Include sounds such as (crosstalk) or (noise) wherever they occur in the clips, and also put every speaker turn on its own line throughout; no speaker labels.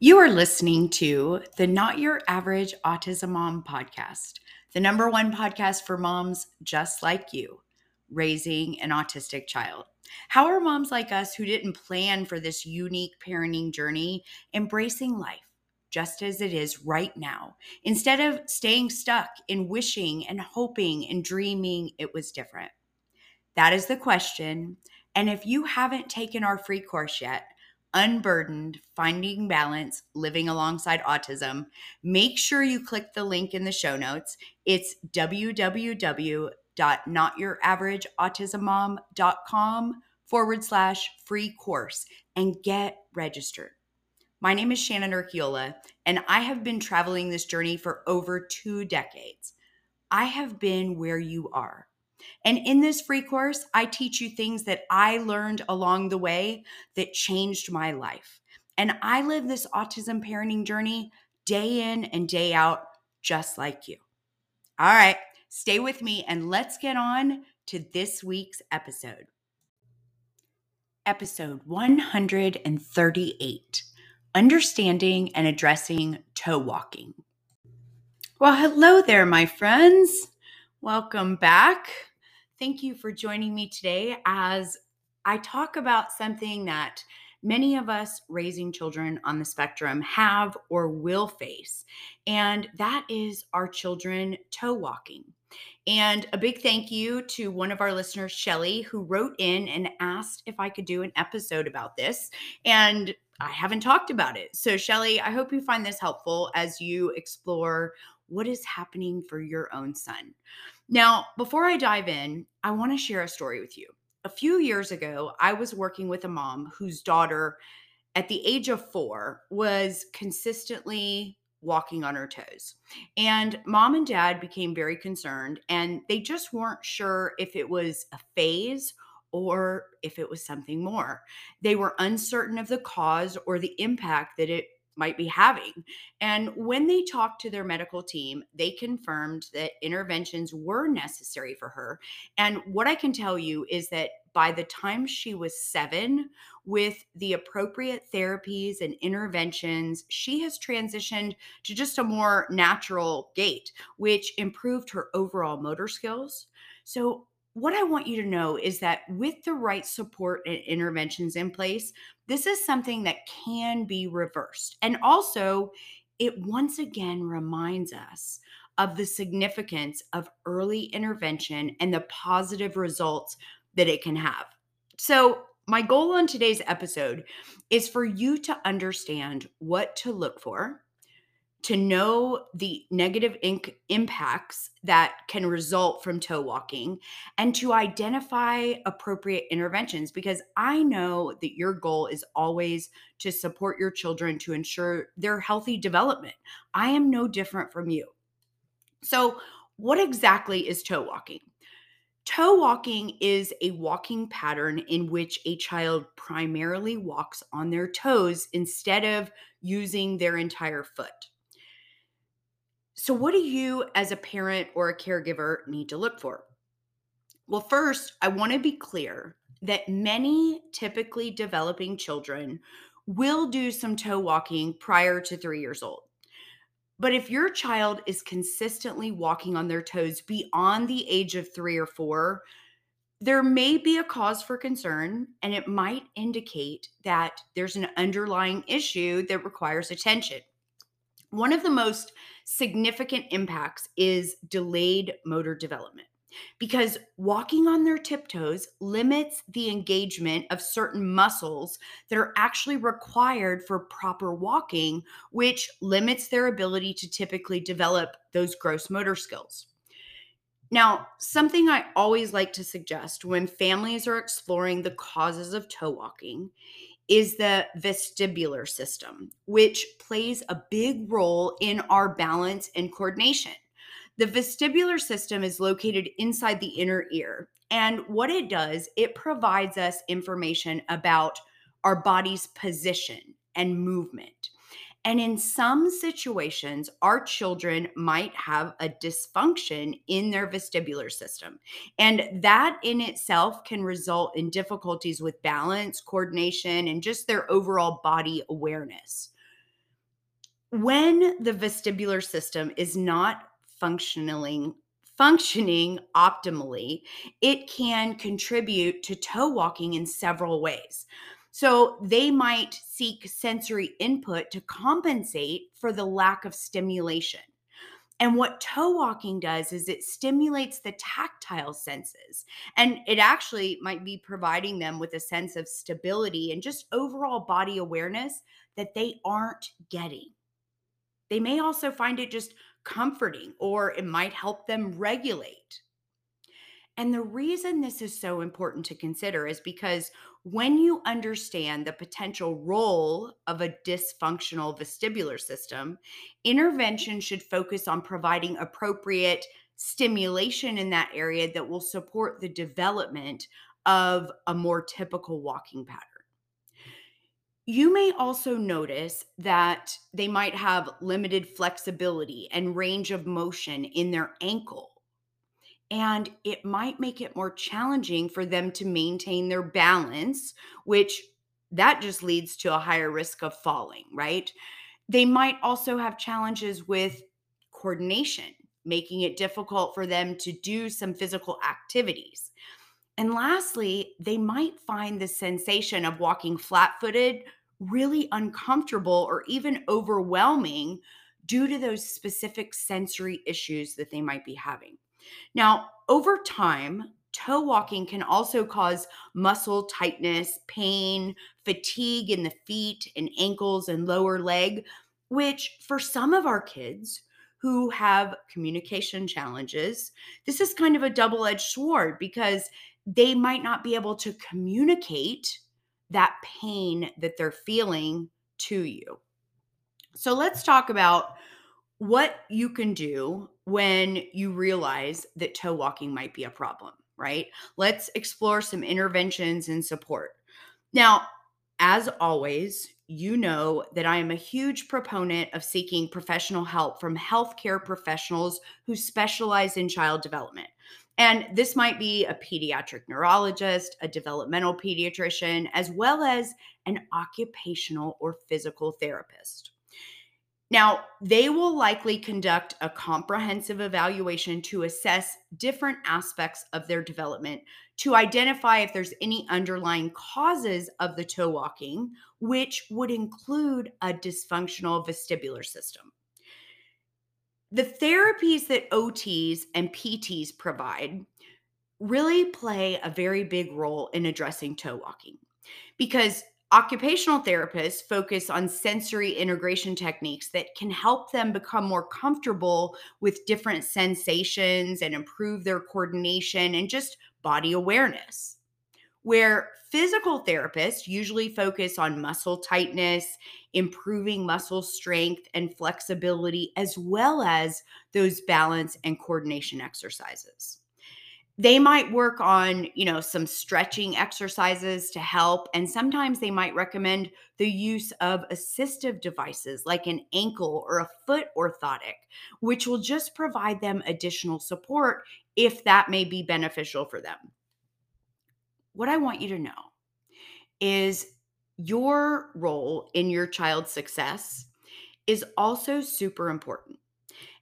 You are listening to the Not Your Average Autism Mom podcast, the number one podcast for moms just like you, raising an autistic child. How are moms like us who didn't plan for this unique parenting journey embracing life just as it is right now, instead of staying stuck in wishing and hoping and dreaming it was different? That is the question. And if you haven't taken our free course yet, Unburdened Finding Balance Living Alongside Autism, make sure you click the link in the show notes. It's www.notyouraverage.autismmom.com forward slash free course and get registered. My name is Shannon Urquiola, and I have been traveling this journey for over two decades. I have been where you are and in this free course, I teach you things that I learned along the way that changed my life. And I live this autism parenting journey day in and day out, just like you. All right, stay with me and let's get on to this week's episode. Episode 138 Understanding and Addressing Toe Walking. Well, hello there, my friends. Welcome back. Thank you for joining me today as I talk about something that many of us raising children on the spectrum have or will face, and that is our children toe walking. And a big thank you to one of our listeners, Shelly, who wrote in and asked if I could do an episode about this. And I haven't talked about it. So, Shelly, I hope you find this helpful as you explore what is happening for your own son. Now, before I dive in, I want to share a story with you. A few years ago, I was working with a mom whose daughter, at the age of four, was consistently walking on her toes. And mom and dad became very concerned, and they just weren't sure if it was a phase or if it was something more. They were uncertain of the cause or the impact that it might be having. And when they talked to their medical team, they confirmed that interventions were necessary for her. And what I can tell you is that by the time she was seven, with the appropriate therapies and interventions, she has transitioned to just a more natural gait, which improved her overall motor skills. So, what I want you to know is that with the right support and interventions in place, this is something that can be reversed. And also, it once again reminds us of the significance of early intervention and the positive results that it can have. So, my goal on today's episode is for you to understand what to look for to know the negative inc- impacts that can result from toe walking and to identify appropriate interventions because I know that your goal is always to support your children to ensure their healthy development. I am no different from you. So, what exactly is toe walking? Toe walking is a walking pattern in which a child primarily walks on their toes instead of using their entire foot. So, what do you, as a parent or a caregiver, need to look for? Well, first, I want to be clear that many typically developing children will do some toe walking prior to three years old. But if your child is consistently walking on their toes beyond the age of three or four, there may be a cause for concern, and it might indicate that there's an underlying issue that requires attention. One of the most significant impacts is delayed motor development because walking on their tiptoes limits the engagement of certain muscles that are actually required for proper walking, which limits their ability to typically develop those gross motor skills. Now, something I always like to suggest when families are exploring the causes of toe walking is the vestibular system, which plays a big role in our balance and coordination. The vestibular system is located inside the inner ear. And what it does, it provides us information about our body's position and movement. And in some situations, our children might have a dysfunction in their vestibular system. And that in itself can result in difficulties with balance, coordination, and just their overall body awareness. when the vestibular system is not functioning functioning optimally, it can contribute to toe walking in several ways. So they might seek sensory input to compensate for the lack of stimulation. And what toe walking does is it stimulates the tactile senses. And it actually might be providing them with a sense of stability and just overall body awareness that they aren't getting. They may also find it just comforting or it might help them regulate. And the reason this is so important to consider is because when you understand the potential role of a dysfunctional vestibular system, intervention should focus on providing appropriate stimulation in that area that will support the development of a more typical walking pattern. You may also notice that they might have limited flexibility and range of motion in their ankle. And it might make it more challenging for them to maintain their balance, which that just leads to a higher risk of falling, right? They might also have challenges with coordination, making it difficult for them to do some physical activities. And lastly, they might find the sensation of walking flat footed really uncomfortable or even overwhelming due to those specific sensory issues that they might be having. Now, over time, toe walking can also cause muscle tightness, pain, fatigue in the feet and ankles and lower leg, which for some of our kids who have communication challenges, this is kind of a double edged sword because they might not be able to communicate that pain that they're feeling to you. So let's talk about what you can do when you realize that toe walking might be a problem, right? Let's explore some interventions and support. Now, as always, you know that I am a huge proponent of seeking professional help from healthcare professionals who specialize in child development. And this might be a pediatric neurologist, a developmental pediatrician, as well as an occupational or physical therapist. Now, they will likely conduct a comprehensive evaluation to assess different aspects of their development to identify if there's any underlying causes of the toe walking, which would include a dysfunctional vestibular system. The therapies that OTs and PTs provide really play a very big role in addressing toe walking because occupational therapists focus on sensory integration techniques that can help them become more comfortable with different sensations and improve their coordination and just body awareness. Where physical therapists usually focus on muscle tightness, improving muscle strength and flexibility, as well as those balance and coordination exercises. They might work on, you know, some stretching exercises to help and sometimes they might recommend the use of assistive devices like an ankle or a foot orthotic, which will just provide them additional support if that may be beneficial for them. What I want you to know is your role in your child's success is also super important.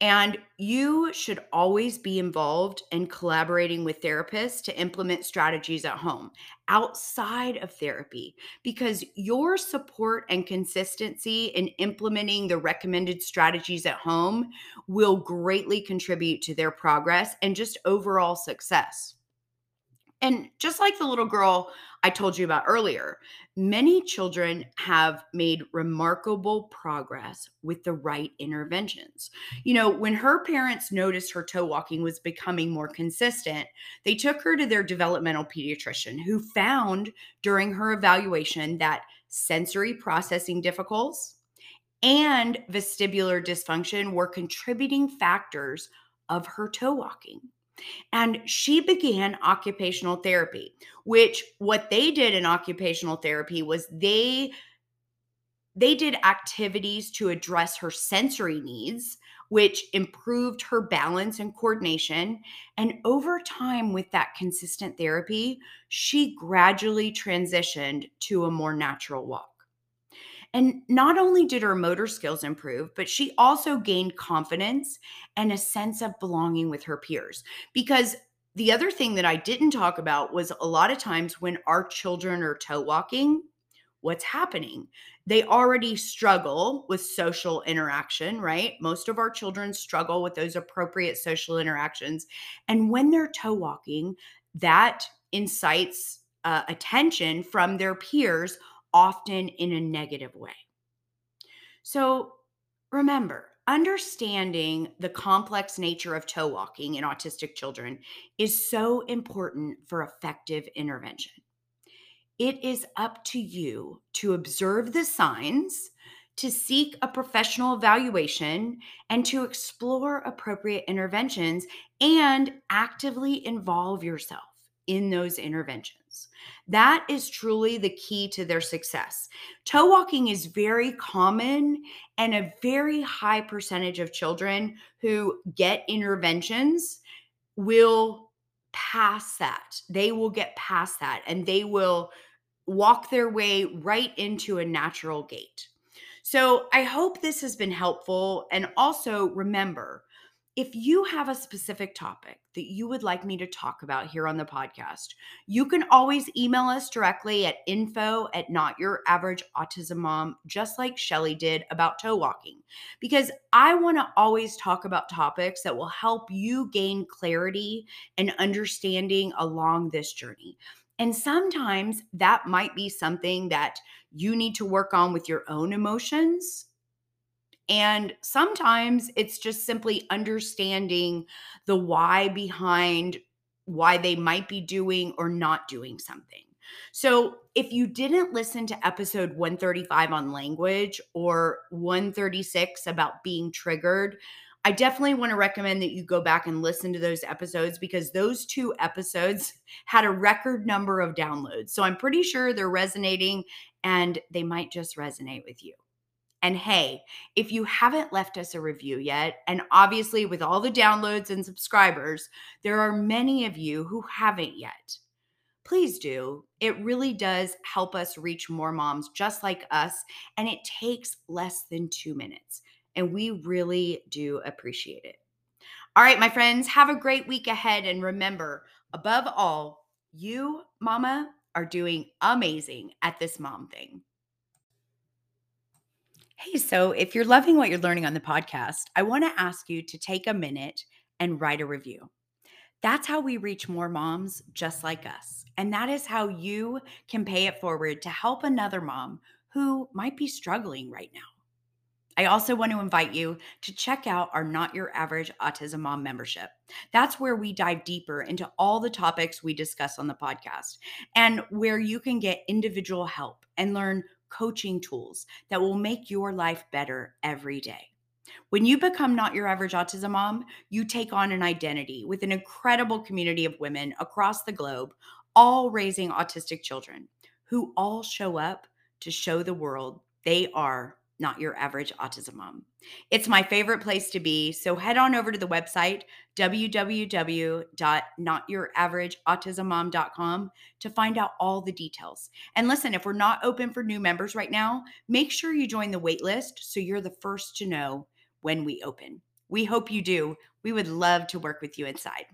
And you should always be involved in collaborating with therapists to implement strategies at home outside of therapy because your support and consistency in implementing the recommended strategies at home will greatly contribute to their progress and just overall success. And just like the little girl I told you about earlier, many children have made remarkable progress with the right interventions. You know, when her parents noticed her toe walking was becoming more consistent, they took her to their developmental pediatrician who found during her evaluation that sensory processing difficulties and vestibular dysfunction were contributing factors of her toe walking. And she began occupational therapy, which what they did in occupational therapy was they they did activities to address her sensory needs, which improved her balance and coordination. And over time, with that consistent therapy, she gradually transitioned to a more natural walk. And not only did her motor skills improve, but she also gained confidence and a sense of belonging with her peers. Because the other thing that I didn't talk about was a lot of times when our children are toe walking, what's happening? They already struggle with social interaction, right? Most of our children struggle with those appropriate social interactions. And when they're toe walking, that incites uh, attention from their peers, often in a negative way. So remember, understanding the complex nature of toe walking in autistic children is so important for effective intervention. It is up to you to observe the signs, to seek a professional evaluation, and to explore appropriate interventions and actively involve yourself in those interventions. That is truly the key to their success. Toe walking is very common, and a very high percentage of children who get interventions will pass that. They will get past that and they will walk their way right into a natural gait. So I hope this has been helpful. And also remember, if you have a specific topic that you would like me to talk about here on the podcast, you can always email us directly at info at not your average autism mom, just like Shelly did about toe walking, because I want to always talk about topics that will help you gain clarity and understanding along this journey. And sometimes that might be something that you need to work on with your own emotions and sometimes it's just simply understanding the why behind why they might be doing or not doing something. So, if you didn't listen to episode 135 on language or 136 about being triggered, I definitely want to recommend that you go back and listen to those episodes because those two episodes (laughs) had a record number of downloads. So, I'm pretty sure they're resonating and they might just resonate with you. And hey, if you haven't left us a review yet, and obviously with all the downloads and subscribers, there are many of you who haven't yet. Please do. It really does help us reach more moms just like us, and it takes less than two minutes. And we really do appreciate it. All right, my friends, have a great week ahead. And remember, above all, you, mama, are doing amazing at this mom thing. Hey, so if you're loving what you're learning on the podcast, I want to ask you to take a minute and write a review. That's how we reach more moms just like us. And that is how you can pay it forward to help another mom who might be struggling right now. I also want to invite you to check out our Not Your Average Autism Mom membership. That's where we dive deeper into all the topics we discuss on the podcast and where you can get individual help and learn coaching tools that will make your life better every day. When you become not your average autism mom, you take on an identity with an incredible community of women across the globe, all raising autistic children who all show up to show the world they are not your average autism mom. It's my favorite place to be. So head on over to the website, www.notyouraverage.autismmom.com, to find out all the details. And listen, if we're not open for new members right now, make sure you join the waitlist so you're the first to know when we open. We hope you do. We would love to work with you inside.